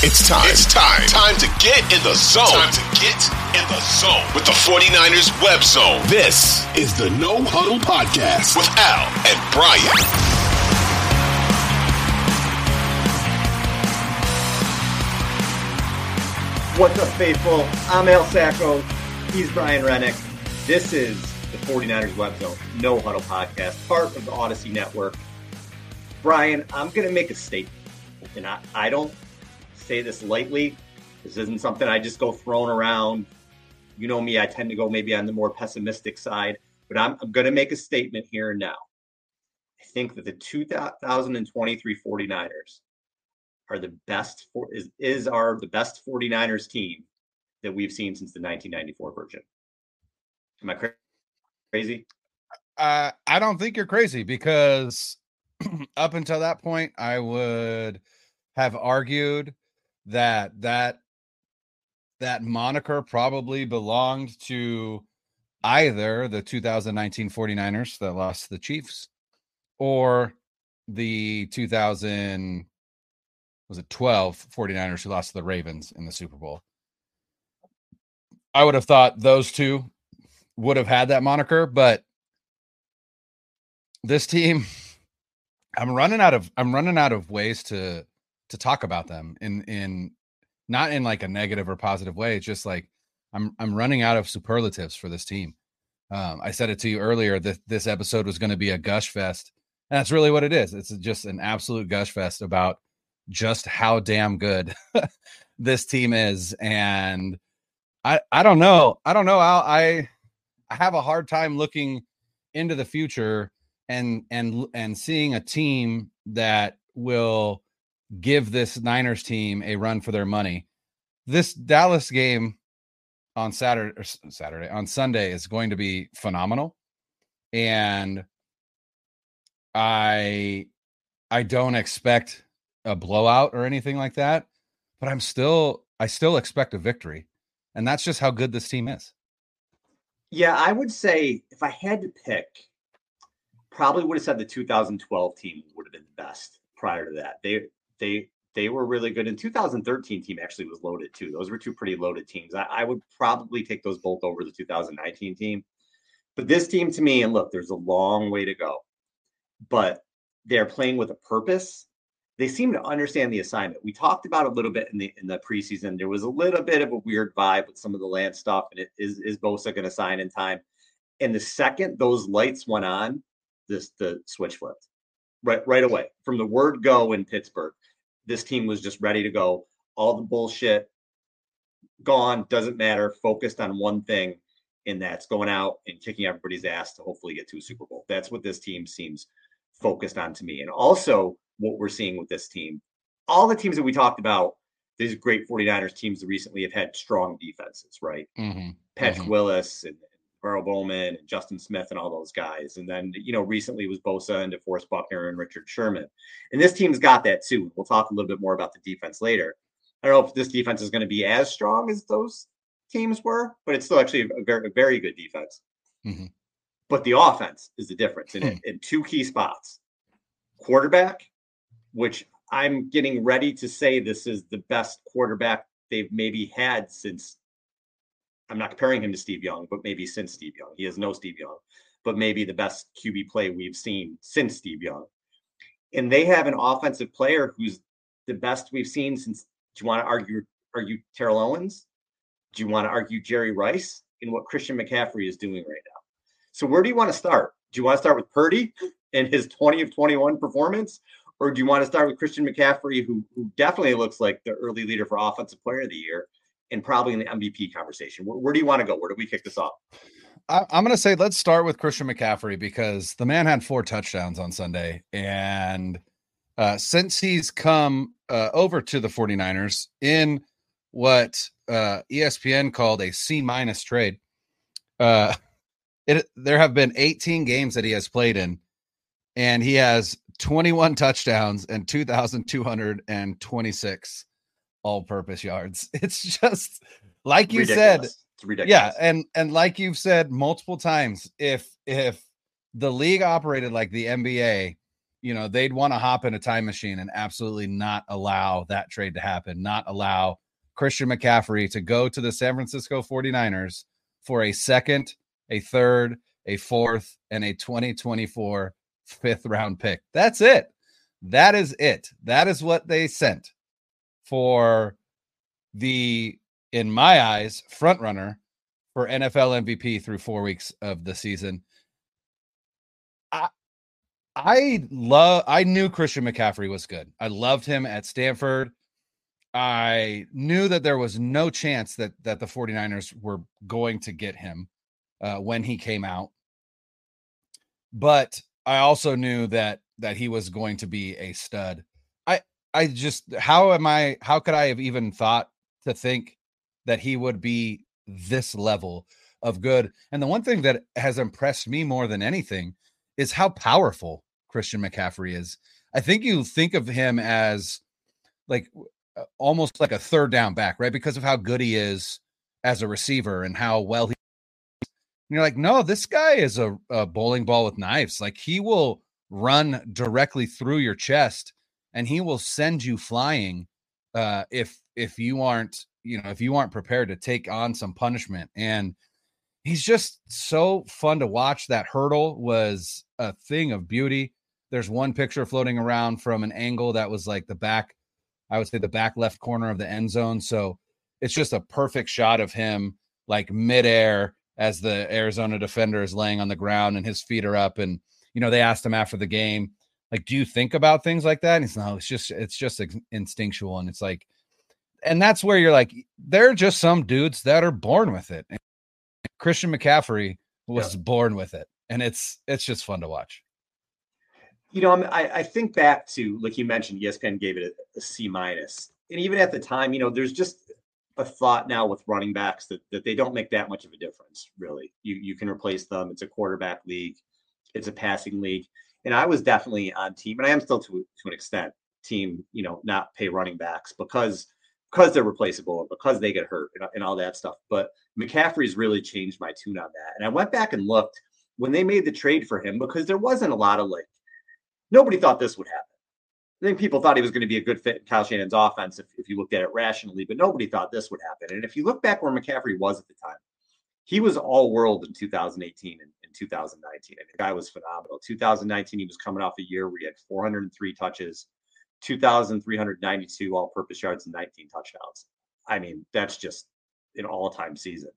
It's time. It's time. Time to get in the zone. Time to get in the zone with the 49ers web zone. This is the No Huddle Podcast with Al and Brian. What's up, faithful? I'm Al Sacco. He's Brian Renick. This is the 49ers web zone, No Huddle Podcast, part of the Odyssey Network. Brian, I'm going to make a statement. And I, I don't say this lightly. This isn't something I just go throwing around. You know me, I tend to go maybe on the more pessimistic side, but I'm, I'm going to make a statement here and now. I think that the 2023 49ers are the best for is is our the best 49ers team that we've seen since the 1994 version. Am I cra- crazy? Uh, I don't think you're crazy because up until that point, I would have argued that that that moniker probably belonged to either the 2019 49ers that lost the Chiefs or the 2000 was it 12 49ers who lost to the Ravens in the Super Bowl. I would have thought those two would have had that moniker, but this team I'm running out of I'm running out of ways to to talk about them in in not in like a negative or positive way. It's just like I'm I'm running out of superlatives for this team. Um, I said it to you earlier that this episode was going to be a gush fest. And that's really what it is. It's just an absolute gush fest about just how damn good this team is. And I I don't know. I don't know. I'll, I I have a hard time looking into the future and and and seeing a team that will give this Niners team a run for their money. This Dallas game on Saturday Saturday on Sunday is going to be phenomenal. And I I don't expect a blowout or anything like that, but I'm still I still expect a victory. And that's just how good this team is. Yeah, I would say if I had to pick, probably would have said the 2012 team would have been the best prior to that. They they they were really good. And 2013 team actually was loaded too. Those were two pretty loaded teams. I, I would probably take those both over the 2019 team. But this team to me, and look, there's a long way to go, but they're playing with a purpose. They seem to understand the assignment. We talked about a little bit in the in the preseason. There was a little bit of a weird vibe with some of the land stuff, and it is is Bosa going to sign in time? And the second those lights went on, this the switch flipped right right away from the word go in Pittsburgh this team was just ready to go. All the bullshit gone, doesn't matter, focused on one thing, and that's going out and kicking everybody's ass to hopefully get to a Super Bowl. That's what this team seems focused on to me. And also, what we're seeing with this team, all the teams that we talked about, these great 49ers teams recently have had strong defenses, right? Mm-hmm. Patrick mm-hmm. Willis and Earl Bowman and Justin Smith and all those guys. And then, you know, recently was Bosa and DeForest Buckner and Richard Sherman. And this team's got that too. We'll talk a little bit more about the defense later. I don't know if this defense is going to be as strong as those teams were, but it's still actually a very, a very good defense. Mm-hmm. But the offense is the difference in, mm. in two key spots quarterback, which I'm getting ready to say this is the best quarterback they've maybe had since I'm not comparing him to Steve Young, but maybe since Steve Young. He has no Steve Young, but maybe the best QB play we've seen since Steve Young. And they have an offensive player who's the best we've seen since. Do you want to argue argue Terrell Owens? Do you want to argue Jerry Rice in what Christian McCaffrey is doing right now? So where do you want to start? Do you want to start with Purdy and his 20 of 21 performance? Or do you want to start with Christian McCaffrey, who, who definitely looks like the early leader for offensive player of the year? And probably in the MVP conversation. Where, where do you want to go? Where do we kick this off? I, am going to say let's start with Christian McCaffrey because the man had four touchdowns on Sunday. And uh, since he's come uh, over to the 49ers in what uh, ESPN called a C minus trade, uh, it, there have been 18 games that he has played in, and he has 21 touchdowns and 2,226 all purpose yards. It's just like you ridiculous. said. Yeah, and and like you've said multiple times, if if the league operated like the NBA you know, they'd want to hop in a time machine and absolutely not allow that trade to happen, not allow Christian McCaffrey to go to the San Francisco 49ers for a second, a third, a fourth, and a 2024 fifth round pick. That's it. That is it. That is what they sent for the, in my eyes, front runner for NFL MVP through four weeks of the season. I, I love I knew Christian McCaffrey was good. I loved him at Stanford. I knew that there was no chance that that the 49ers were going to get him uh, when he came out. But I also knew that that he was going to be a stud. I just how am I how could I have even thought to think that he would be this level of good? And the one thing that has impressed me more than anything is how powerful Christian McCaffrey is. I think you think of him as like uh, almost like a third down back, right? Because of how good he is as a receiver and how well he. And you're like, no, this guy is a, a bowling ball with knives. Like he will run directly through your chest, and he will send you flying uh, if if you aren't you know if you aren't prepared to take on some punishment. And he's just so fun to watch. That hurdle was a thing of beauty. There's one picture floating around from an angle that was like the back I would say the back left corner of the end zone. So it's just a perfect shot of him like midair as the Arizona defender is laying on the ground and his feet are up. And, you know, they asked him after the game, like, do you think about things like that? And he's no, it's just, it's just instinctual. And it's like, and that's where you're like, there are just some dudes that are born with it. And Christian McCaffrey was yeah. born with it. And it's, it's just fun to watch you know, I, I think back to like you mentioned, ESPN gave it a, a C minus, and even at the time, you know, there's just a thought now with running backs that that they don't make that much of a difference. Really, you you can replace them. It's a quarterback league, it's a passing league, and I was definitely on team, and I am still to to an extent team. You know, not pay running backs because because they're replaceable and because they get hurt and, and all that stuff. But McCaffrey's really changed my tune on that, and I went back and looked when they made the trade for him because there wasn't a lot of like Nobody thought this would happen. I think people thought he was going to be a good fit in Kyle Shanahan's offense if, if you looked at it rationally, but nobody thought this would happen. And if you look back where McCaffrey was at the time, he was all world in 2018 and, and 2019. And the guy was phenomenal. 2019, he was coming off a year where he had 403 touches, 2,392 all purpose yards, and 19 touchdowns. I mean, that's just an all time season.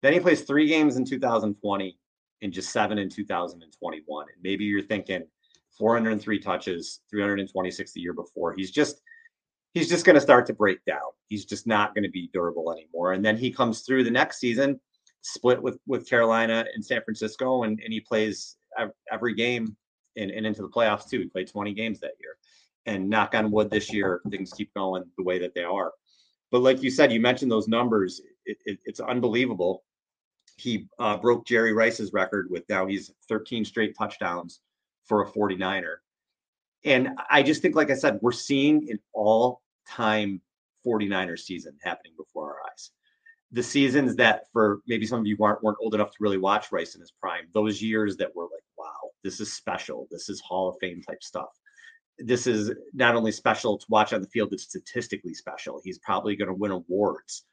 Then he plays three games in 2020 and just seven in 2021. And maybe you're thinking, 403 touches, 326 the year before. He's just he's just going to start to break down. He's just not going to be durable anymore. And then he comes through the next season, split with with Carolina and San Francisco, and, and he plays every game and, and into the playoffs too. He played 20 games that year. And knock on wood, this year things keep going the way that they are. But like you said, you mentioned those numbers. It, it, it's unbelievable. He uh, broke Jerry Rice's record with now he's 13 straight touchdowns for a 49er. And I just think, like I said, we're seeing an all time 49er season happening before our eyes. The seasons that, for maybe some of you weren't, weren't old enough to really watch Rice in his prime, those years that were like, wow, this is special. This is Hall of Fame type stuff. This is not only special to watch on the field, it's statistically special. He's probably going to win awards.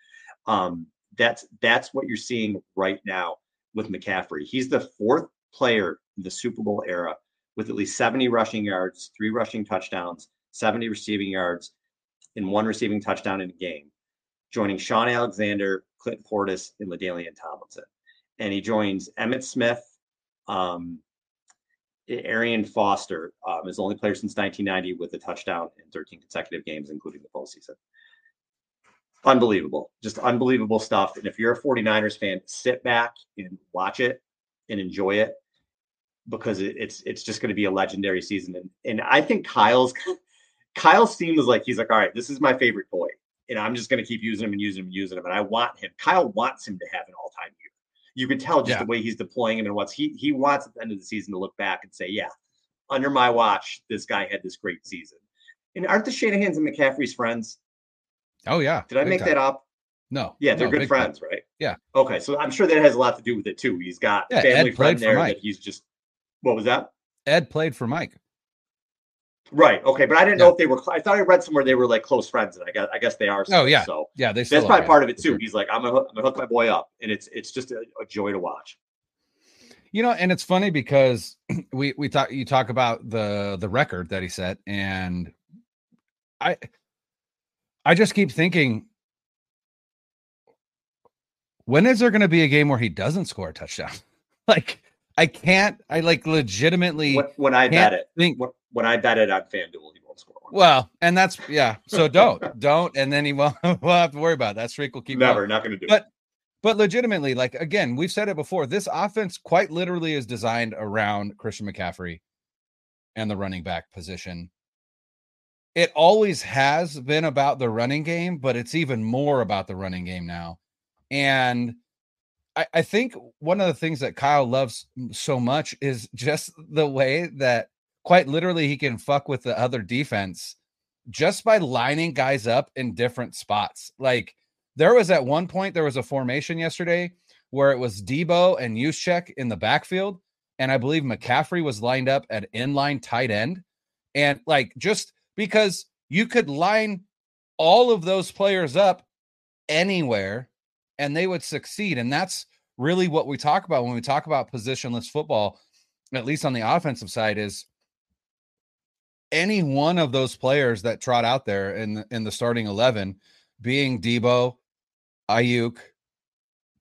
Um, that's that's what you're seeing right now with McCaffrey. He's the fourth player in the Super Bowl era with at least 70 rushing yards, three rushing touchdowns, 70 receiving yards, and one receiving touchdown in a game, joining Shaun Alexander, Clinton Portis, and LaDainian Tomlinson. And he joins Emmitt Smith, um, Arian Foster um, is the only player since 1990 with a touchdown in 13 consecutive games, including the postseason. Unbelievable, just unbelievable stuff. And if you're a 49ers fan, sit back and watch it and enjoy it because it's it's just going to be a legendary season. And and I think Kyle's Kyle seems like he's like, all right, this is my favorite boy, and I'm just going to keep using him and using him and using him. And I want him. Kyle wants him to have an all time year. You can tell just yeah. the way he's deploying him and what's he he wants at the end of the season to look back and say, yeah, under my watch, this guy had this great season. And aren't the Shanahan's and McCaffrey's friends? Oh yeah. Did I make time. that up? No. Yeah, they're no, good friends, time. right? Yeah. Okay, so I'm sure that has a lot to do with it too. He's got yeah, family friend there that he's just what was that? Ed played for Mike. Right. Okay. But I didn't know if they were. I thought I read somewhere they were like close friends, and I guess I guess they are. Oh yeah. So yeah, they. That's probably part of it too. He's like, I'm gonna, I'm gonna hook my boy up, and it's it's just a, a joy to watch. You know, and it's funny because we we talk you talk about the the record that he set, and I I just keep thinking, when is there going to be a game where he doesn't score a touchdown? like I can't. I like legitimately when, when I bet it. Think, when, when I bet it on FanDuel, he won't score one. Well, and that's yeah. So don't don't, and then he won't. We'll have to worry about it. that. Streak will keep never going. not going to do. But but legitimately, like again, we've said it before. This offense quite literally is designed around Christian McCaffrey and the running back position. It always has been about the running game, but it's even more about the running game now. And I, I think one of the things that Kyle loves so much is just the way that quite literally he can fuck with the other defense just by lining guys up in different spots. Like there was at one point there was a formation yesterday where it was Deebo and Juszczyk in the backfield, and I believe McCaffrey was lined up at inline tight end, and like just because you could line all of those players up anywhere and they would succeed, and that's really what we talk about when we talk about positionless football, at least on the offensive side, is any one of those players that trot out there in the, in the starting eleven, being Deebo, Aiyuk,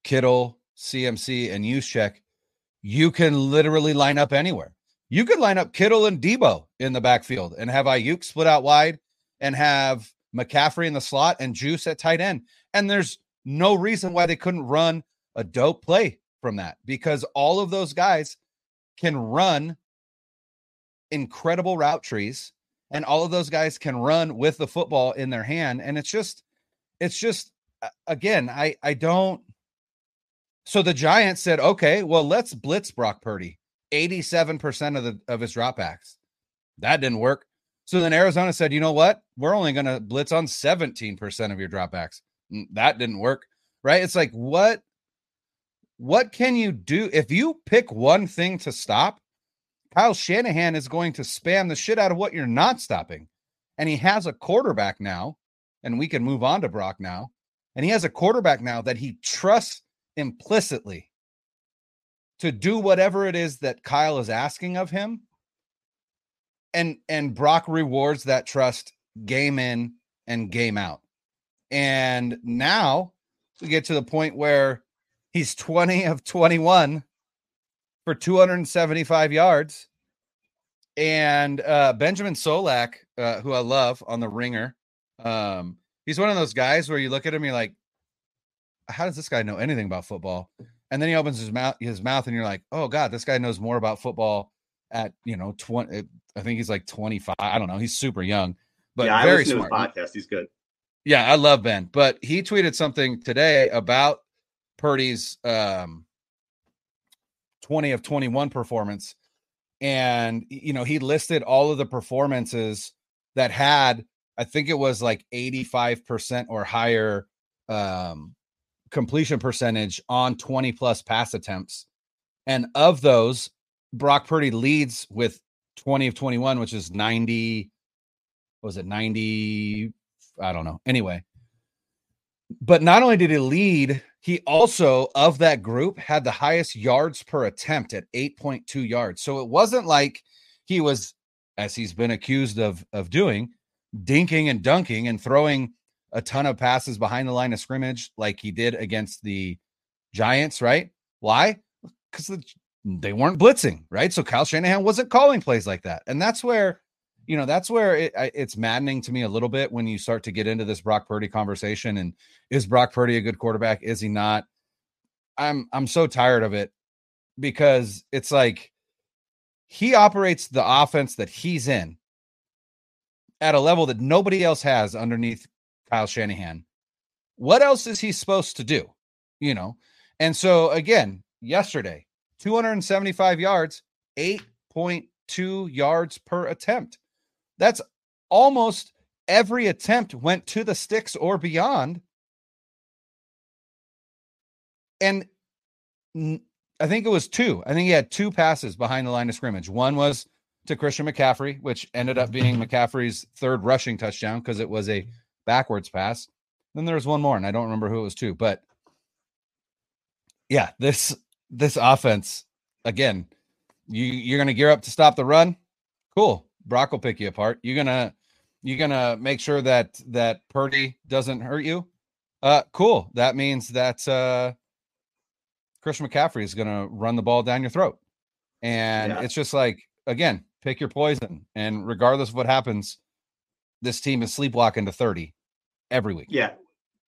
Kittle, CMC, and Juszczyk, you can literally line up anywhere. You could line up Kittle and Deebo in the backfield and have Aiyuk split out wide and have McCaffrey in the slot and Juice at tight end. And there's no reason why they couldn't run a dope play from that because all of those guys can run incredible route trees and all of those guys can run with the football in their hand and it's just it's just again, I I don't. So the Giants said, okay, well, let's blitz Brock Purdy. 87% of the of his dropbacks. That didn't work. So then Arizona said, you know what? We're only going to blitz on 17% of your dropbacks. That didn't work. Right? It's like what what can you do if you pick one thing to stop? Kyle Shanahan is going to spam the shit out of what you're not stopping. And he has a quarterback now, and we can move on to Brock now and he has a quarterback now that he trusts implicitly to do whatever it is that Kyle is asking of him. And and Brock rewards that trust game in and game out. And now we get to the point where he's 20 of 21 for 275 yards. And uh, Benjamin Solak, uh, who I love on the ringer, um, he's one of those guys where you look at him, you're like, how does this guy know anything about football? And then he opens his mouth, his mouth, and you're like, oh god, this guy knows more about football at you know 20. I think he's like 25. I don't know. He's super young, but yeah, very smart. podcast. He's good. Yeah, I love Ben. But he tweeted something today about Purdy's um 20 of 21 performance. And you know, he listed all of the performances that had I think it was like 85% or higher um, completion percentage on 20 plus pass attempts. And of those, Brock Purdy leads with 20 of 21, which is 90. was it 90? I don't know. Anyway, but not only did he lead, he also, of that group, had the highest yards per attempt at 8.2 yards. So it wasn't like he was, as he's been accused of, of doing, dinking and dunking and throwing a ton of passes behind the line of scrimmage like he did against the Giants, right? Why? Because the, they weren't blitzing, right? So Kyle Shanahan wasn't calling plays like that. And that's where, you know, that's where it, it's maddening to me a little bit when you start to get into this Brock Purdy conversation. And is Brock Purdy a good quarterback? Is he not? I'm I'm so tired of it because it's like he operates the offense that he's in at a level that nobody else has underneath Kyle Shanahan. What else is he supposed to do? You know, and so again, yesterday, 275 yards, 8.2 yards per attempt. That's almost every attempt went to the sticks or beyond. And I think it was two. I think he had two passes behind the line of scrimmage. One was to Christian McCaffrey, which ended up being McCaffrey's third rushing touchdown because it was a backwards pass. Then there was one more, and I don't remember who it was to, but yeah, this this offense again, you you're gonna gear up to stop the run. Cool. Brock will pick you apart. You're gonna you're gonna make sure that that Purdy doesn't hurt you. Uh cool. That means that uh Christian McCaffrey is gonna run the ball down your throat. And yeah. it's just like again, pick your poison. And regardless of what happens, this team is sleepwalking to 30 every week. Yeah.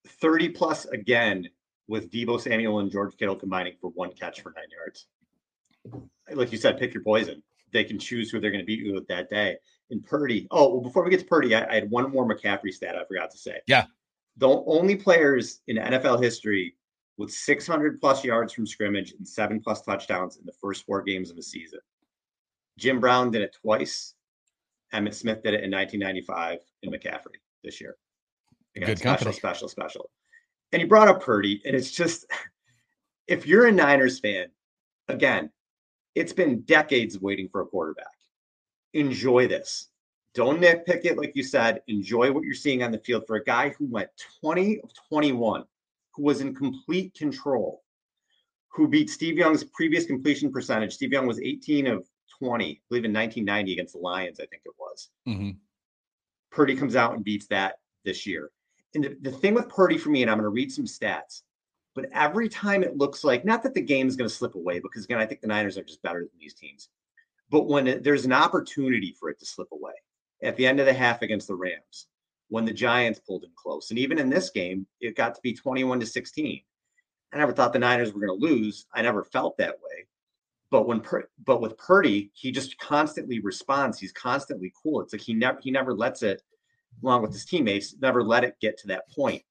30 plus again with Deebo Samuel and George Kittle combining for one catch for nine yards. Like you said, pick your poison. They can choose who they're going to beat you with that day. And Purdy. Oh, well, before we get to Purdy, I, I had one more McCaffrey stat I forgot to say. Yeah. The only players in NFL history with 600 plus yards from scrimmage and seven plus touchdowns in the first four games of the season. Jim Brown did it twice. Emmitt Smith did it in 1995 and McCaffrey this year. Again, Good special, company. special, special. And he brought up Purdy, and it's just if you're a Niners fan, again, it's been decades of waiting for a quarterback. Enjoy this. Don't nitpick it, like you said. Enjoy what you're seeing on the field for a guy who went 20 of 21, who was in complete control, who beat Steve Young's previous completion percentage. Steve Young was 18 of 20, I believe in 1990 against the Lions, I think it was. Mm-hmm. Purdy comes out and beats that this year. And the, the thing with Purdy for me, and I'm going to read some stats, but every time it looks like, not that the game is going to slip away, because again, I think the Niners are just better than these teams. But when it, there's an opportunity for it to slip away at the end of the half against the Rams, when the Giants pulled in close, and even in this game, it got to be 21 to 16. I never thought the Niners were going to lose. I never felt that way. But when but with Purdy, he just constantly responds. He's constantly cool. It's like he never he never lets it, along with his teammates, never let it get to that point.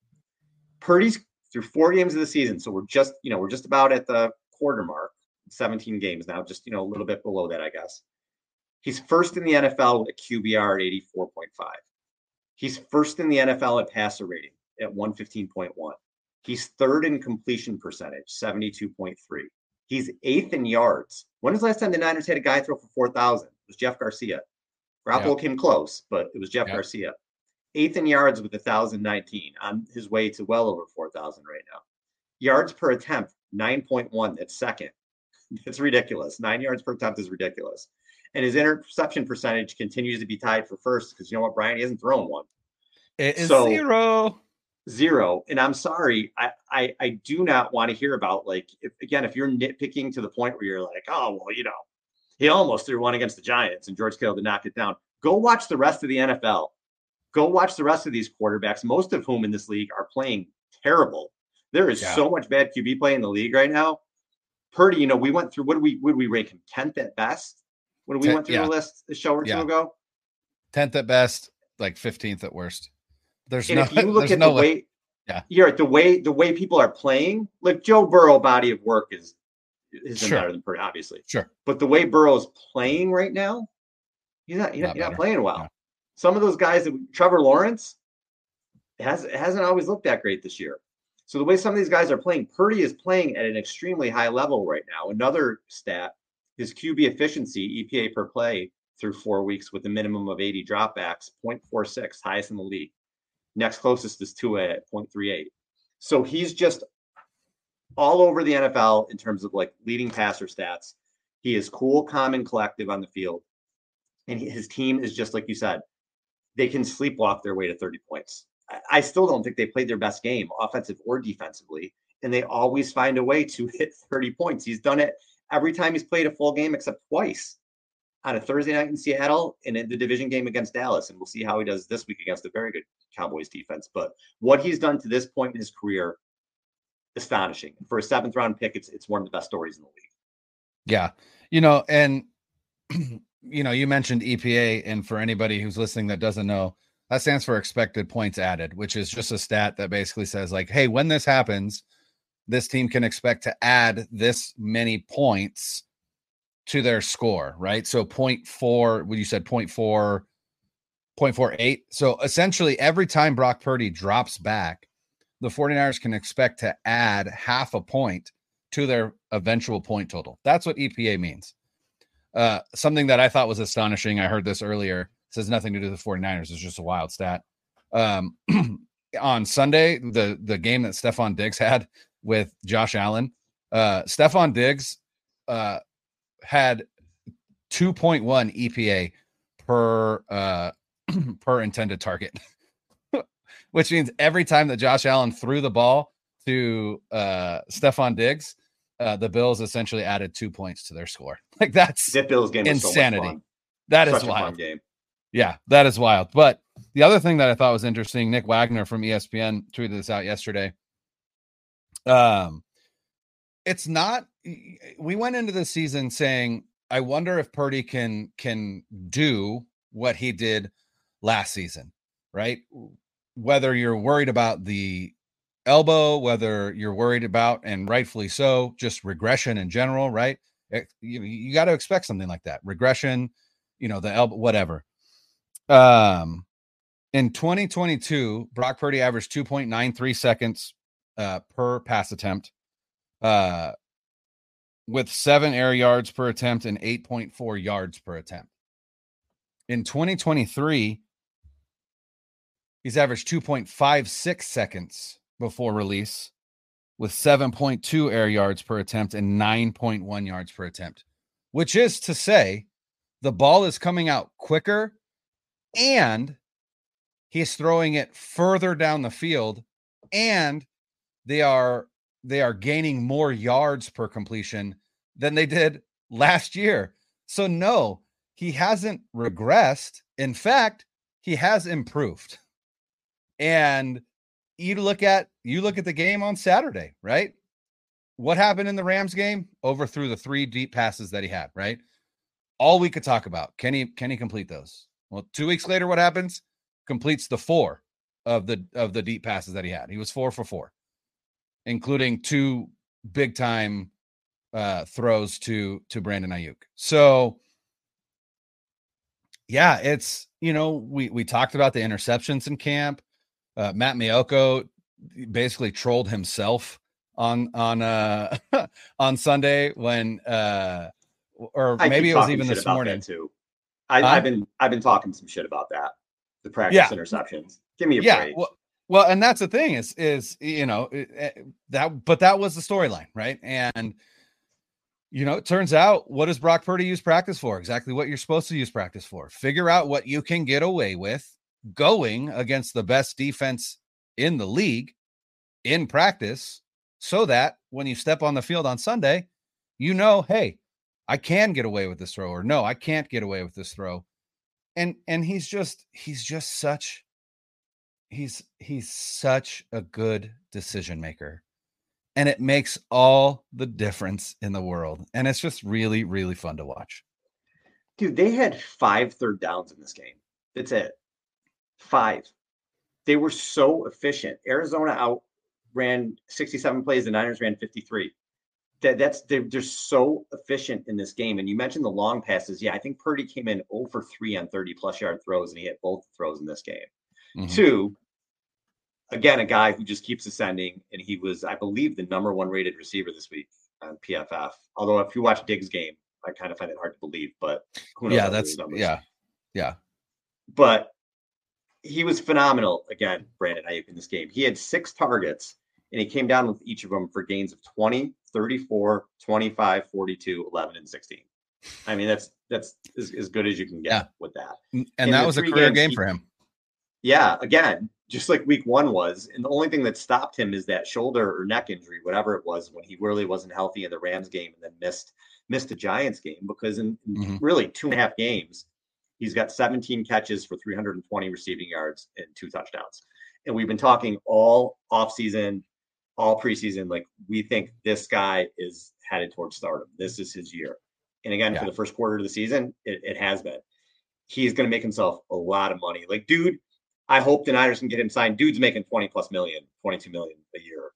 Purdy's through four games of the season, so we're just you know we're just about at the quarter mark, 17 games now, just you know a little bit below that, I guess. He's first in the NFL with a QBR at 84.5. He's first in the NFL at passer rating at 115.1. He's third in completion percentage, 72.3. He's eighth in yards. When was the last time the Niners had a guy throw for 4,000? It was Jeff Garcia. Garoppolo yep. came close, but it was Jeff yep. Garcia. Eighth in yards with 1,019 on his way to well over 4,000 right now. Yards per attempt, 9.1. That's second. That's ridiculous. Nine yards per attempt is ridiculous. And his interception percentage continues to be tied for first because you know what, Brian? He hasn't thrown one. It is so, zero zero and i'm sorry I, I i do not want to hear about like if again if you're nitpicking to the point where you're like oh well you know he almost threw one against the giants and george kittle to knock it down go watch the rest of the nfl go watch the rest of these quarterbacks most of whom in this league are playing terrible there is yeah. so much bad qb play in the league right now purdy you know we went through what we would we rank him 10th at best when we Ten, went through yeah. the list a show or two yeah. ago 10th at best like 15th at worst there's and no. If you look at no the way, yeah, you're at the way the way people are playing. Like Joe Burrow, body of work is is sure. better than Purdy, obviously. Sure. But the way Burrow's playing right now, he's not. He's not, not, not playing well. Some of those guys, that Trevor Lawrence, has hasn't always looked that great this year. So the way some of these guys are playing, Purdy is playing at an extremely high level right now. Another stat: his QB efficiency, EPA per play, through four weeks with a minimum of 80 dropbacks, 0.46, highest in the league. Next closest is Tua at 0.38. So he's just all over the NFL in terms of like leading passer stats. He is cool, calm, and collective on the field. And his team is just like you said, they can sleepwalk their way to 30 points. I still don't think they played their best game, offensive or defensively. And they always find a way to hit 30 points. He's done it every time he's played a full game except twice on a Thursday night in Seattle and in the division game against Dallas. And we'll see how he does this week against a very good Cowboys defense. But what he's done to this point in his career, astonishing. For a seventh round pick, it's it's one of the best stories in the league. Yeah. You know, and you know, you mentioned EPA, and for anybody who's listening that doesn't know, that stands for expected points added, which is just a stat that basically says, like, hey, when this happens, this team can expect to add this many points to their score, right? So 0.4, what you said 0.4, 0.48. So essentially, every time Brock Purdy drops back, the 49ers can expect to add half a point to their eventual point total. That's what EPA means. Uh, something that I thought was astonishing. I heard this earlier. This has nothing to do with the 49ers. It's just a wild stat. Um, on Sunday, the the game that Stefon Diggs had with Josh Allen, uh, Stefon Diggs uh, had 2.1 EPA per uh, per intended target, which means every time that Josh Allen threw the ball to uh, Stefon Diggs, uh, the Bills essentially added two points to their score. Like that's that Bills game insanity. So that is wild. game. Yeah, that is wild. But the other thing that I thought was interesting, Nick Wagner from ESPN tweeted this out yesterday. Um, it's not. We went into the season saying, "I wonder if Purdy can can do what he did last season." Right? Whether you're worried about the elbow, whether you're worried about, and rightfully so, just regression in general, right? It, eh, you, you got to expect something like that. Regression, you know, the elbow, whatever. Um, in 2022, Brock Purdy averaged 2.93 seconds uh, per pass attempt, uh, with seven air yards per attempt and 8.4 yards per attempt. In 2023, he's averaged 2.56 seconds before release with 7.2 air yards per attempt and 9.1 yards per attempt, which is to say the ball is coming out quicker and he's throwing it further down the field and they are they are gaining more yards per completion than they did last year. So no, he hasn't regressed. In fact, he has improved. And you look at you look at the game on Saturday, right? What happened in the Rams game? Overthrew the three deep passes that he had, right? All we could talk about. Can he can he complete those? Well, two weeks later, what happens? Completes the four of the of the deep passes that he had. He was four for four, including two big time uh throws to to Brandon Aiyuk. So yeah, it's you know, we we talked about the interceptions in camp uh, Matt Maiocco basically trolled himself on on uh on Sunday when uh or I maybe it was even this morning too. I, have been I've been talking some shit about that. The practice yeah. interceptions. Give me a yeah, break. Well, well, and that's the thing is is you know that but that was the storyline, right? And you know, it turns out what does Brock Purdy use practice for? Exactly what you're supposed to use practice for. Figure out what you can get away with going against the best defense in the league in practice so that when you step on the field on Sunday, you know, hey, I can get away with this throw or no, I can't get away with this throw. And and he's just he's just such he's he's such a good decision maker. And it makes all the difference in the world. And it's just really really fun to watch. Dude, they had five third downs in this game. That's it. Five. They were so efficient. Arizona out ran 67 plays, the Niners ran 53. That that's they're, they're so efficient in this game. And you mentioned the long passes. Yeah, I think Purdy came in over three on 30 plus yard throws, and he hit both throws in this game. Mm-hmm. Two, again, a guy who just keeps ascending, and he was, I believe, the number one rated receiver this week on PFF. Although if you watch Diggs' game, I kind of find it hard to believe, but yeah, that's yeah, yeah. But he was phenomenal again, Brandon Aiyuk in this game. He had six targets and he came down with each of them for gains of 20, 34, 25, 42, 11, and 16. I mean, that's that's as, as good as you can get yeah. with that. And in that was a career game for him. Yeah, again, just like week one was. And the only thing that stopped him is that shoulder or neck injury, whatever it was, when he really wasn't healthy in the Rams game and then missed missed the Giants game because in, in mm-hmm. really two and a half games, He's got 17 catches for 320 receiving yards and two touchdowns. And we've been talking all offseason, all preseason, like we think this guy is headed towards stardom. This is his year. And again, yeah. for the first quarter of the season, it, it has been. He's going to make himself a lot of money. Like, dude, I hope the Niners can get him signed. Dude's making 20 plus million, 22 million a year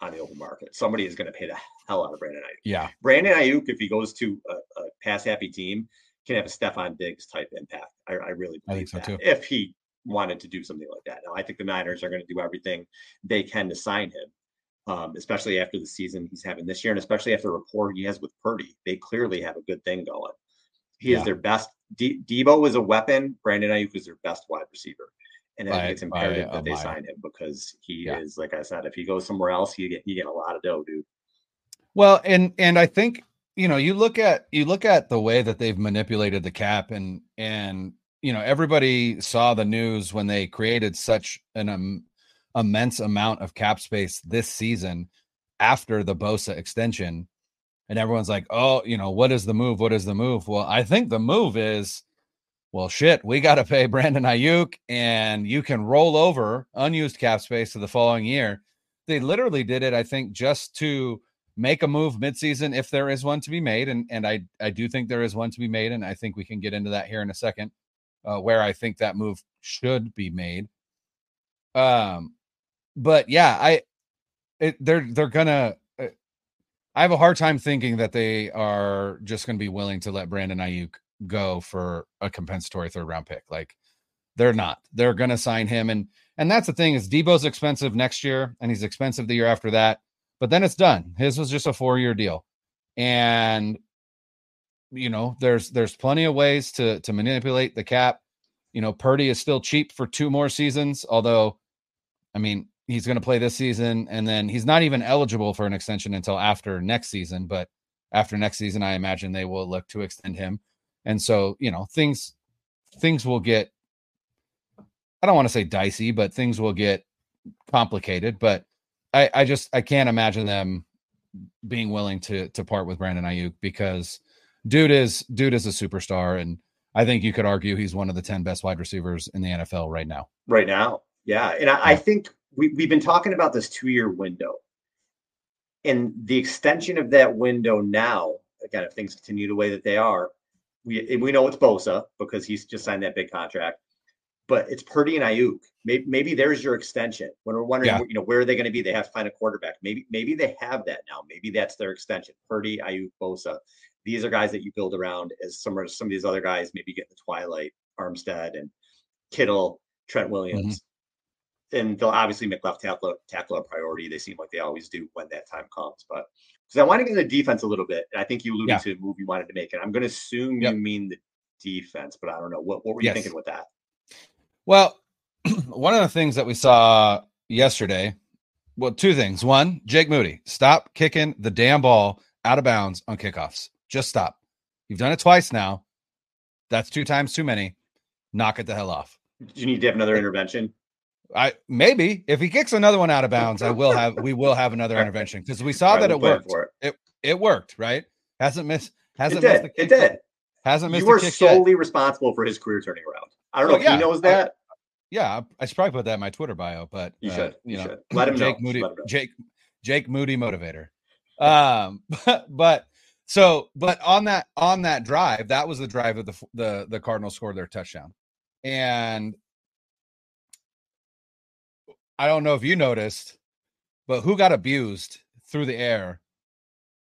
on the open market. Somebody is going to pay the hell out of Brandon Aiyuk. Yeah. Brandon Aiyuk, if he goes to a, a pass happy team, can have a Stefon Diggs type impact. I, I really believe I so that, too. If he wanted to do something like that. Now, I think the Niners are going to do everything they can to sign him, um, especially after the season he's having this year, and especially after the rapport he has with Purdy. They clearly have a good thing going. He yeah. is their best. De- Deebo is a weapon. Brandon Aiyuk is their best wide receiver. And I think it's imperative by, that they sign him because he yeah. is, like I said, if he goes somewhere else, you get you get a lot of dough, dude. Well, and and I think you know you look at you look at the way that they've manipulated the cap and and you know everybody saw the news when they created such an um, immense amount of cap space this season after the Bosa extension and everyone's like oh you know what is the move? What is the move? Well I think the move is well shit we got to pay Brandon Aiyuk and you can roll over unused cap space to the following year. They literally did it I think just to make a move midseason if there is one to be made, and and I I do think there is one to be made, and I think we can get into that here in a second, uh, where I think that move should be made. Um, but yeah, I it, they're they're gonna. Uh, I have a hard time thinking that they are just going to be willing to let Brandon Aiyuk go for a compensatory third round pick. Like they're not. They're going to sign him, and and that's the thing is Deebo's expensive next year, and he's expensive the year after that but then it's done. His was just a four year deal. And you know, there's there's plenty of ways to to manipulate the cap. You know, Purdy is still cheap for two more seasons, although I mean, he's going to play this season and then he's not even eligible for an extension until after next season, but after next season I imagine they will look to extend him. And so, you know, things things will get I don't want to say dicey, but things will get complicated, but I, I just I can't imagine them being willing to to part with Brandon Aiyuk because dude is dude is a superstar and I think you could argue he's one of the 10 best wide receivers in the NFL right now. Right now. Yeah. And I, I think we, we've been talking about this two year window. And the extension of that window now, again, if things continue the way that they are, we we know it's Bosa because he's just signed that big contract but it's Purdy and Aiyuk. Maybe, maybe there's your extension. When we're wondering, yeah. you know, where are they going to be? They have to find a quarterback. Maybe, maybe they have that now. Maybe that's their extension. Purdy, Aiyuk, Bosa. These are guys that you build around as some of some of these other guys maybe get the twilight, Armstead and Kittle, Trent Williams. Mm-hmm. And they'll obviously make left tackle, tackle a priority. They seem like they always do when that time comes. But because I want to get into defense a little bit, and I think you alluded yeah. to a move you wanted to make, and I'm going to assume yep. you mean the defense, but I don't know. What, what were you yes. thinking with that? Well, one of the things that we saw yesterday, well, two things. One, Jake Moody, stop kicking the damn ball out of bounds on kickoffs. Just stop. You've done it twice now. That's two times too many. Knock it the hell off. Do you need to have another intervention? I maybe if he kicks another one out of bounds, I will have we will have another intervention because we saw right, that we'll it worked. It. it. it worked, right? Hasn't missed hasn't it missed did. it did. Hasn't missed. You were solely yet. responsible for his career turning around. I don't know if yeah. he knows that. I, yeah, I should probably put that in my Twitter bio, but you uh, should. You, you know, should. let him Jake know. Moody, Jake Jake Moody motivator. Um, but, but so but on that on that drive, that was the drive of the the the Cardinals scored their touchdown, and I don't know if you noticed, but who got abused through the air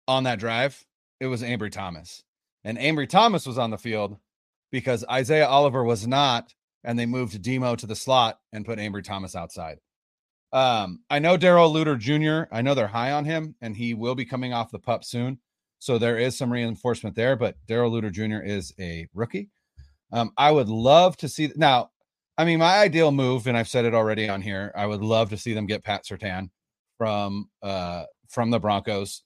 on that drive? It was Ambry Thomas. And Ambry Thomas was on the field because Isaiah Oliver was not, and they moved Demo to the slot and put Ambry Thomas outside. Um, I know Darrell Luter Jr. I know they're high on him, and he will be coming off the pup soon. So there is some reinforcement there, but Darrell Luter Jr. is a rookie. Um, I would love to see now. I mean, my ideal move, and I've said it already on here. I would love to see them get Pat Surtain from uh from the Broncos.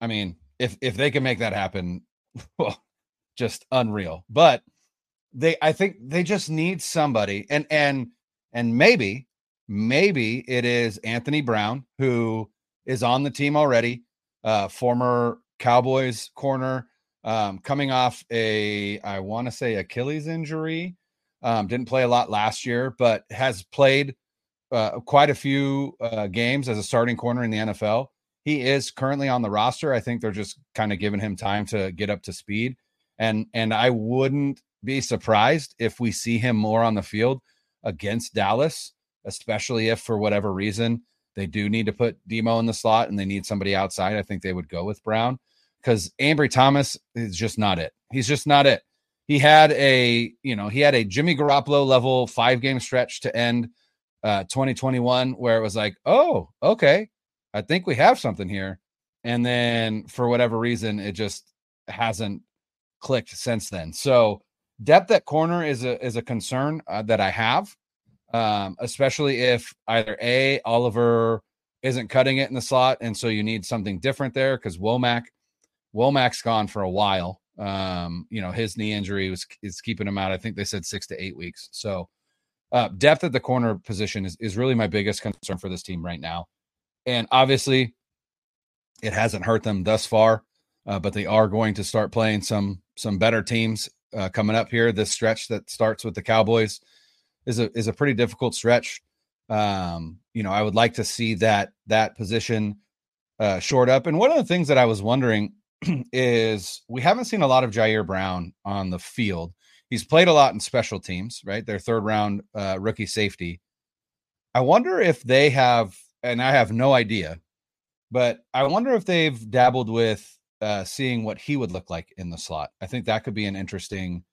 I mean, if if they can make that happen, well, just unreal. But they, I think they just need somebody, and and and maybe maybe it is Anthony Brown who is on the team already, uh, former Cowboys corner, um, coming off a I want to say Achilles injury. Um, didn't play a lot last year, but has played uh, quite a few uh, games as a starting corner in the NFL. He is currently on the roster. I think they're just kind of giving him time to get up to speed. And and I wouldn't be surprised if we see him more on the field against Dallas, especially if for whatever reason they do need to put Demo in the slot and they need somebody outside. I think they would go with Brown because Ambry Thomas is just not it. He's just not it. He had a, you know, he had a Jimmy Garoppolo level five game stretch to end uh, 2021 where it was like, oh, okay, I think we have something here. And then for whatever reason, it just hasn't clicked since then. So depth at corner is a is a concern uh, that I have, um, especially if either a Oliver isn't cutting it in the slot, and so you need something different there because Womack Womack's gone for a while. Um, you know his knee injury was is keeping him out. I think they said six to eight weeks. So uh, depth at the corner position is is really my biggest concern for this team right now, and obviously it hasn't hurt them thus far. Uh, but they are going to start playing some some better teams uh, coming up here. This stretch that starts with the Cowboys is a is a pretty difficult stretch. Um, you know, I would like to see that that position uh, short up. And one of the things that I was wondering is we haven't seen a lot of Ji'Ayir Brown on the field. He's played a lot in special teams, right? Their third round uh, rookie safety. I wonder if they have, and I have no idea, but I wonder if they've dabbled with uh, seeing what he would look like in the slot. I think that could be an interesting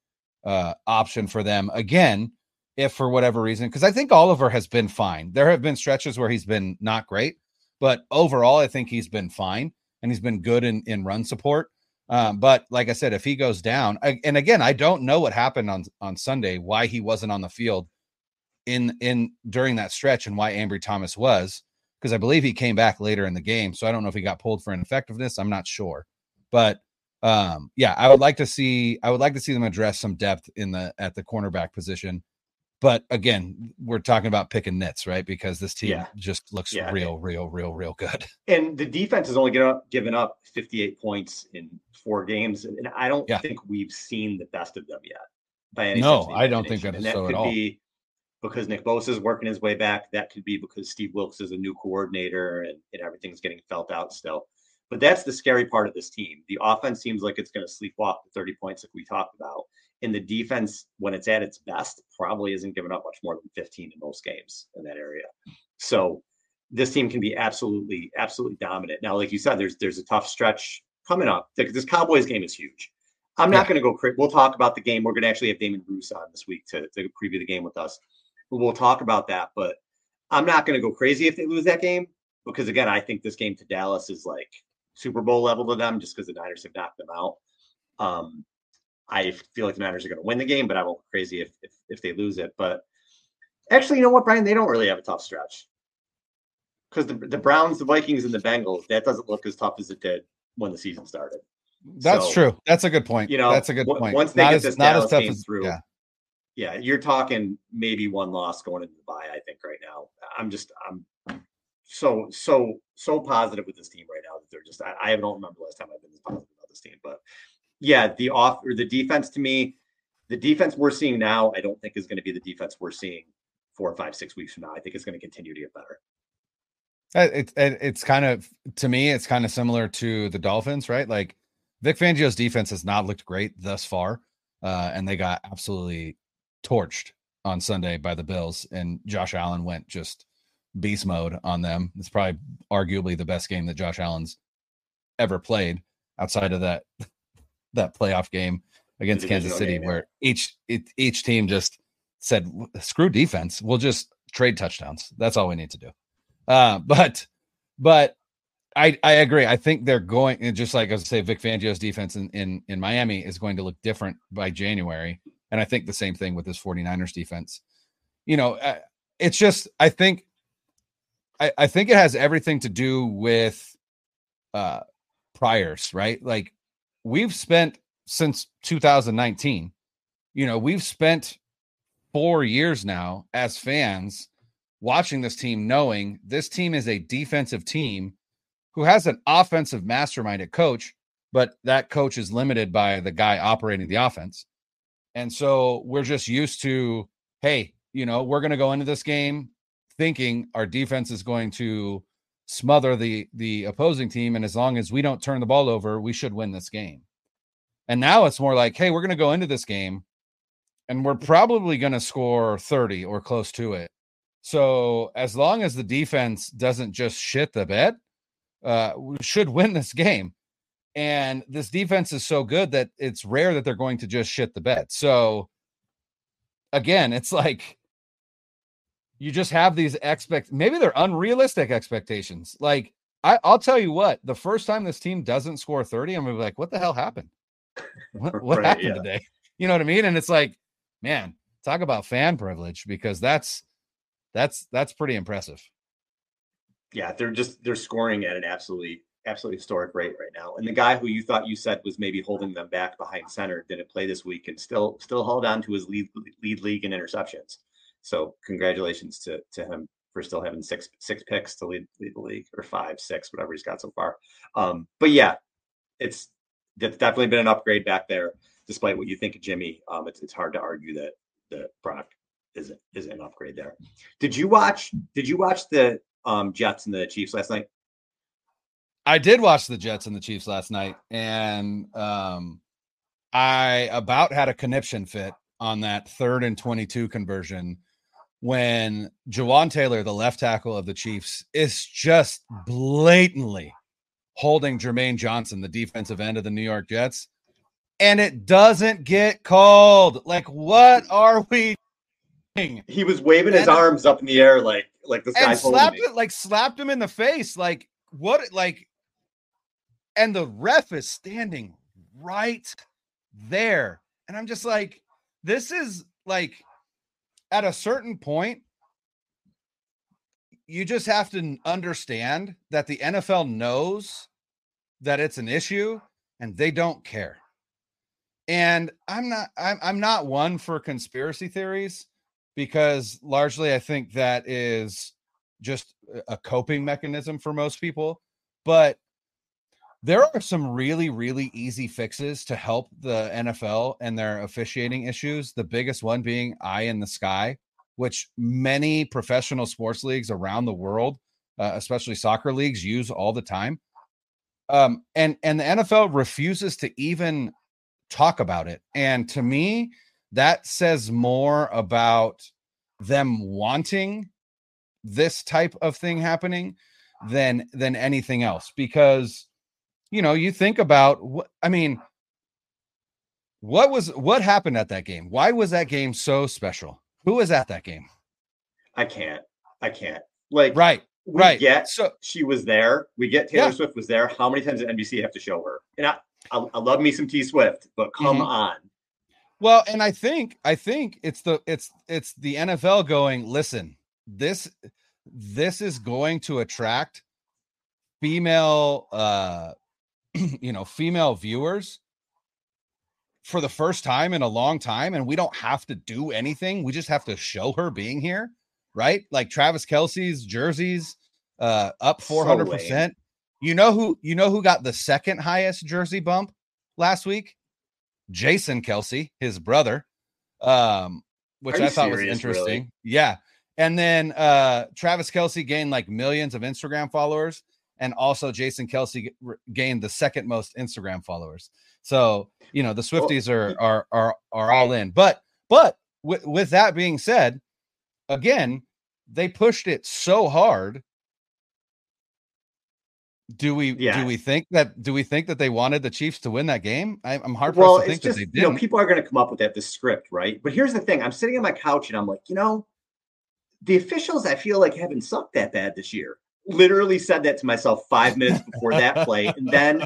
uh, option for them. Again, if for whatever reason, because I think Oliver has been fine. There have been stretches where he's been not great, but overall, I think he's been fine and he's been good in, in run support. Um, but like I said, if he goes down, I, and again, I don't know what happened on on Sunday, why he wasn't on the field in in during that stretch, and why Ambry Thomas was, because I believe he came back later in the game. So I don't know if he got pulled for ineffectiveness. I'm not sure. But um, yeah, I would like to see I would like to see them address some depth in the at the cornerback position. But again, we're talking about picking nits, right? Because this team yeah. just looks yeah. real, real, real, real good. And the defense has only given up, given up 58 points in four games, and I don't yeah. think we've seen the best of them yet. By any no, I don't think that is that so could at all. Be because Nick Bosa is working his way back. That could be because Steve Wilks is a new coordinator and, and everything's getting felt out still. But that's the scary part of this team. The offense seems like it's going to sleepwalk the 30 points, like we talked about. And the defense, when it's at its best, probably isn't giving up much more than 15 in most games in that area. So this team can be absolutely, absolutely dominant. Now, like you said, there's there's a tough stretch coming up. This Cowboys game is huge. I'm not yeah. going to go crazy. We'll talk about the game. We're going to actually have Damon Bruce on this week to, to preview the game with us. We'll talk about that. But I'm not going to go crazy if they lose that game because, again, I think this game to Dallas is like Super Bowl level to them just because the Niners have knocked them out. Um, I feel like the Niners are going to win the game, but I won't crazy if, if if they lose it. But actually, you know what, Brian? They don't really have a tough stretch because the the Browns, the Vikings, and the Bengals that doesn't look as tough as it did when the season started. That's so, true. That's a good point. You know, that's a good point. Once they not get as, this not Dallas as tough as, through, yeah. yeah, you're talking maybe one loss going into the bye. I think right now. I'm just I'm so so so positive with this team right now that they're just I, I don't remember the last time I've been this positive about this team. But yeah, the off or the defense to me, the defense we're seeing now, I don't think is going to be the defense we're seeing four, five, six weeks from now. I think it's going to continue to get better. Uh, it's it's kind of to me, it's kind of similar to the Dolphins, right? Like Vic Fangio's defense has not looked great thus far, uh, and they got absolutely torched on Sunday by the Bills, and Josh Allen went just beast mode on them. It's probably arguably the best game that Josh Allen's ever played outside of that that playoff game against Kansas City, game, where yeah. each it, each team just said, "Screw defense, we'll just trade touchdowns. That's all we need to do." Uh, but but I I agree. I think they're going and just like I say, Vic Fangio's defense in, in in Miami is going to look different by January, and I think the same thing with this 49ers defense. You know, uh, it's just I think I, I think it has everything to do with uh priors, right? Like we've spent since 2019, you know, we've spent four years now as fans watching this team, knowing this team is a defensive team who has an offensive masterminded coach, but that coach is limited by the guy operating the offense. And so we're just used to, hey, you know, we're going to go into this game thinking our defense is going to smother the the opposing team and as long as we don't turn the ball over we should win this game. And now it's more like hey we're going to go into this game and we're probably going to score 30 or close to it. So as long as the defense doesn't just shit the bed uh we should win this game. And this defense is so good that it's rare that they're going to just shit the bed. So again it's like you just have these expect maybe they're unrealistic expectations. Like I, I'll tell you what, the first time this team doesn't score 30, I'm gonna be like, what the hell happened? what, what Right, happened yeah. today? You know what I mean? And it's like, man, talk about fan privilege because that's that's that's pretty impressive. Yeah, they're just they're scoring at an absolutely absolutely historic rate right now. And the guy who you thought you said was maybe holding them back behind center didn't play this week and still still held on to his lead lead league in interceptions. So congratulations to to him for still having six six picks to lead lead the league or five six whatever he's got so far. Um, but yeah, it's that's definitely been an upgrade back there. Despite what you think of Jimmy, um, it's it's hard to argue that that Brock isn't isn't an upgrade there. Did you watch? Did you watch the um, Jets and the Chiefs last night? I did watch the Jets and the Chiefs last night, and um, I about had a conniption fit on that third and 22 conversion when Jawaan Taylor, the left tackle of the Chiefs, is just blatantly holding Jermaine Johnson, the defensive end of the New York Jets, and it doesn't get called. Like, what are we doing? He was waving his And- arms up in the air like like this and guy's holding slapped me. it like slapped him in the face like what like and the ref is standing right there and i'm just like this is like at a certain point you just have to understand that the NFL knows that it's an issue and they don't care. And I'm not I'm I'm not one for conspiracy theories because largely I think that is just a- a coping mechanism for most people, but there are some really really easy fixes to help the NFL and their officiating issues, the biggest one being eye in the sky which many professional sports leagues around the world, uh, especially soccer leagues, use all the time. Um, and and the NFL refuses to even talk about it. And to me, that says more about them wanting this type of thing happening than than anything else. Because you know, you think about what I mean. What was what happened at that game? Why was that game so special? Who was at that game? I can't. I can't. Like Right, we right. get So she was there. We get Taylor Yeah. Swift was there. How many times did NBC have to show her? And I, I, I love me some T Swift, but come Mhm. on. well, and I think I think it's the it's it's the NFL going, listen, this this is going to attract female uh you know, female viewers for the first time in a long time, and we don't have to do anything. We just have to show her being here, right? Like Travis Kelce's jerseys uh up So 400%. you know who you know who got the second highest jersey bump last week? Jason Kelce, his brother. Um, which I thought was serious, really? interesting. Yeah. And then uh Travis Kelce gained like millions of Instagram followers, and also Jason Kelce gained the second most Instagram followers. So you know the Swifties are are are are all in. But but with, with that being said, again, they pushed it so hard. Do we Yeah. do we think that do we think that they wanted the Chiefs to win that game? I, I'm hard well, pressed to think just that they did. you know people are going to come up with that this script, right? But here's the thing: I'm sitting on my couch and I'm like, you know, the officials I feel like haven't sucked that bad this year. Literally said that to myself five minutes before that play, and then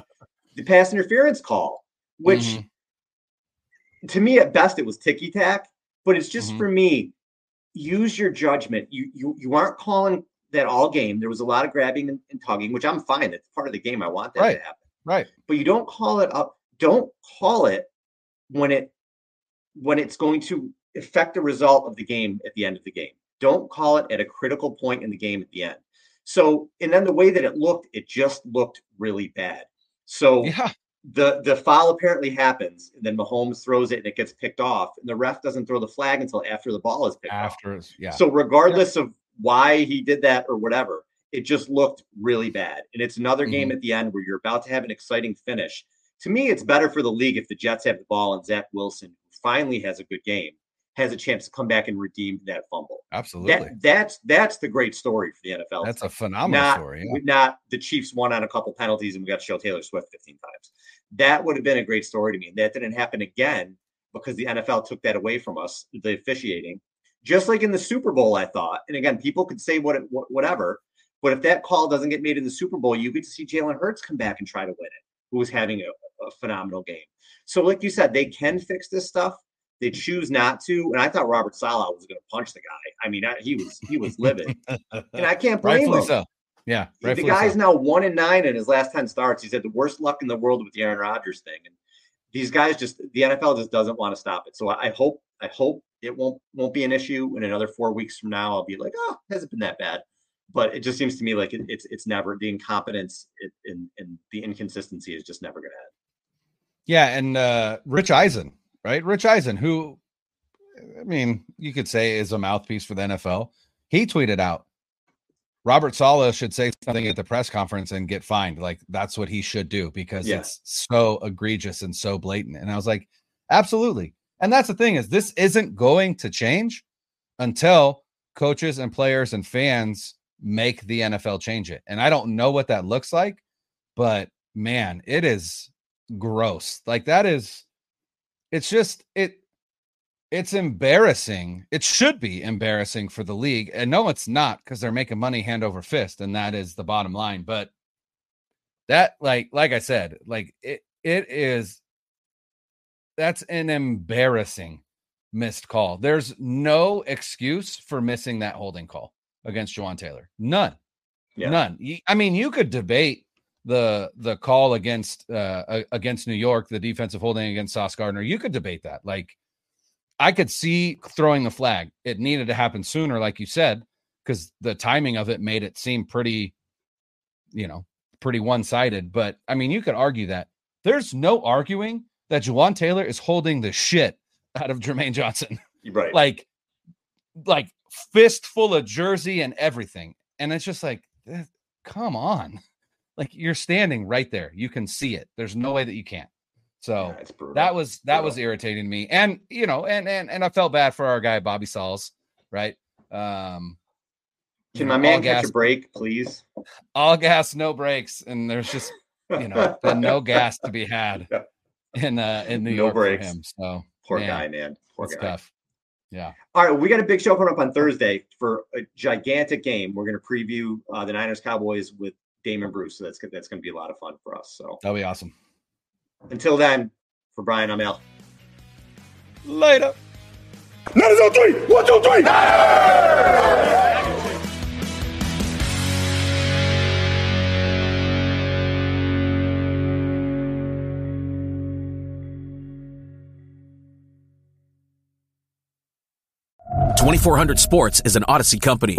the pass interference call, which Mhm. to me at best it was ticky tack, but it's just Mhm. for me. Use your judgment. You you you aren't calling that all game. There was a lot of grabbing and, and tugging, which I'm fine. It's part of the game. I want that Right. to happen right. but you don't call it up don't call it when it when it's going to affect the result of the game at the end of the game don't call it at a critical point in the game at the end so and then the way that it looked it just looked really bad so Yeah. the the foul apparently happens and then Mahomes throws it and it gets picked off and the ref doesn't throw the flag until after the ball is picked off After it's- yeah. so regardless of why he did that or whatever, it just looked really bad. And it's another game Mm-hmm. at the end where you're about to have an exciting finish. To me, it's better for the league if the Jets have the ball and Zach Wilson, finally has a good game, has a chance to come back and redeem that fumble. Absolutely. That that's that's the great story for the NFL. That's a phenomenal not, story. Yeah. not the Chiefs won on a couple penalties and we got to show Taylor Swift 15 times. That would have been a great story to me. And that didn't happen again because the NFL took that away from us, the officiating. Just like in the Super Bowl, I thought. And again, people could say what, what whatever, but if that call doesn't get made in the Super Bowl, you get to see Jalen Hurts come back and try to win it, who was having a, a phenomenal game. So, like you said, they can fix this stuff. They choose not to, and I thought Robert Saleh was going to punch the guy. I mean, I, he was he was livid, and I can't blame Rightfully him. so. Yeah, the guy's so. now one and nine in his last ten starts. He's had the worst luck in the world with the Aaron Rodgers thing, and these guys just the NFL just doesn't want to stop it. So I, I hope I hope it won't won't be an issue. In another four weeks from now, I'll be like, oh, hasn't been that bad. But it just seems to me like it, it's it's never the incompetence and and the inconsistency is just never going to end. Yeah, and uh Rich Eisen, right? Rich Eisen, who I mean, you could say is a mouthpiece for the NFL. He tweeted out Robert Saleh should say something at the press conference and get fined. Like that's what he should do because Yeah. it's so egregious and so blatant. And I was like, absolutely. And that's the thing is this isn't going to change until coaches and players and fans make the NFL change it. And I don't know what that looks like, but man, it is gross. Like that is it's just it it's embarrassing. It should be embarrassing for the league. And no, it's not because they're making money hand over fist, and that is the bottom line. But that, like, like I said, like it it is that's an embarrassing missed call. There's no excuse for missing that holding call against Jawaan Taylor. None. Yeah. None. I mean, you could debate the the call against uh against New York, the defensive holding against Sauce Gardner. You could debate that. Like I could see throwing the flag. It needed to happen sooner, like you said, because the timing of it made it seem pretty, you know, pretty one-sided. But I mean, you could argue that. There's no arguing that Jawaan Taylor is holding the shit out of Jermaine Johnson Right. like like fistful of jersey and everything and it's just like eh, come on like you're standing right there. You can see it. There's no way that you can't. So Yeah, that was that was irritating me. And you know and and and i felt bad for our guy bobby sauls right? Um Can know, my man all catch gas, a break, please? all gas no breaks, and there's just you know no gas to be had in uh in new No york breaks. for him. So Poor man, guy, man. Poor guy. tough. Yeah. All right, we got a big show coming up on Thursday for a gigantic game. We're going to preview uh, the Niners Cowboys with Damon Bruce. So that's that's going to be a lot of fun for us. So that'll be awesome until then, for Brian, I'm Al. later Niners on three. One, two, three. Twenty four hundred Sports is an Audacy company.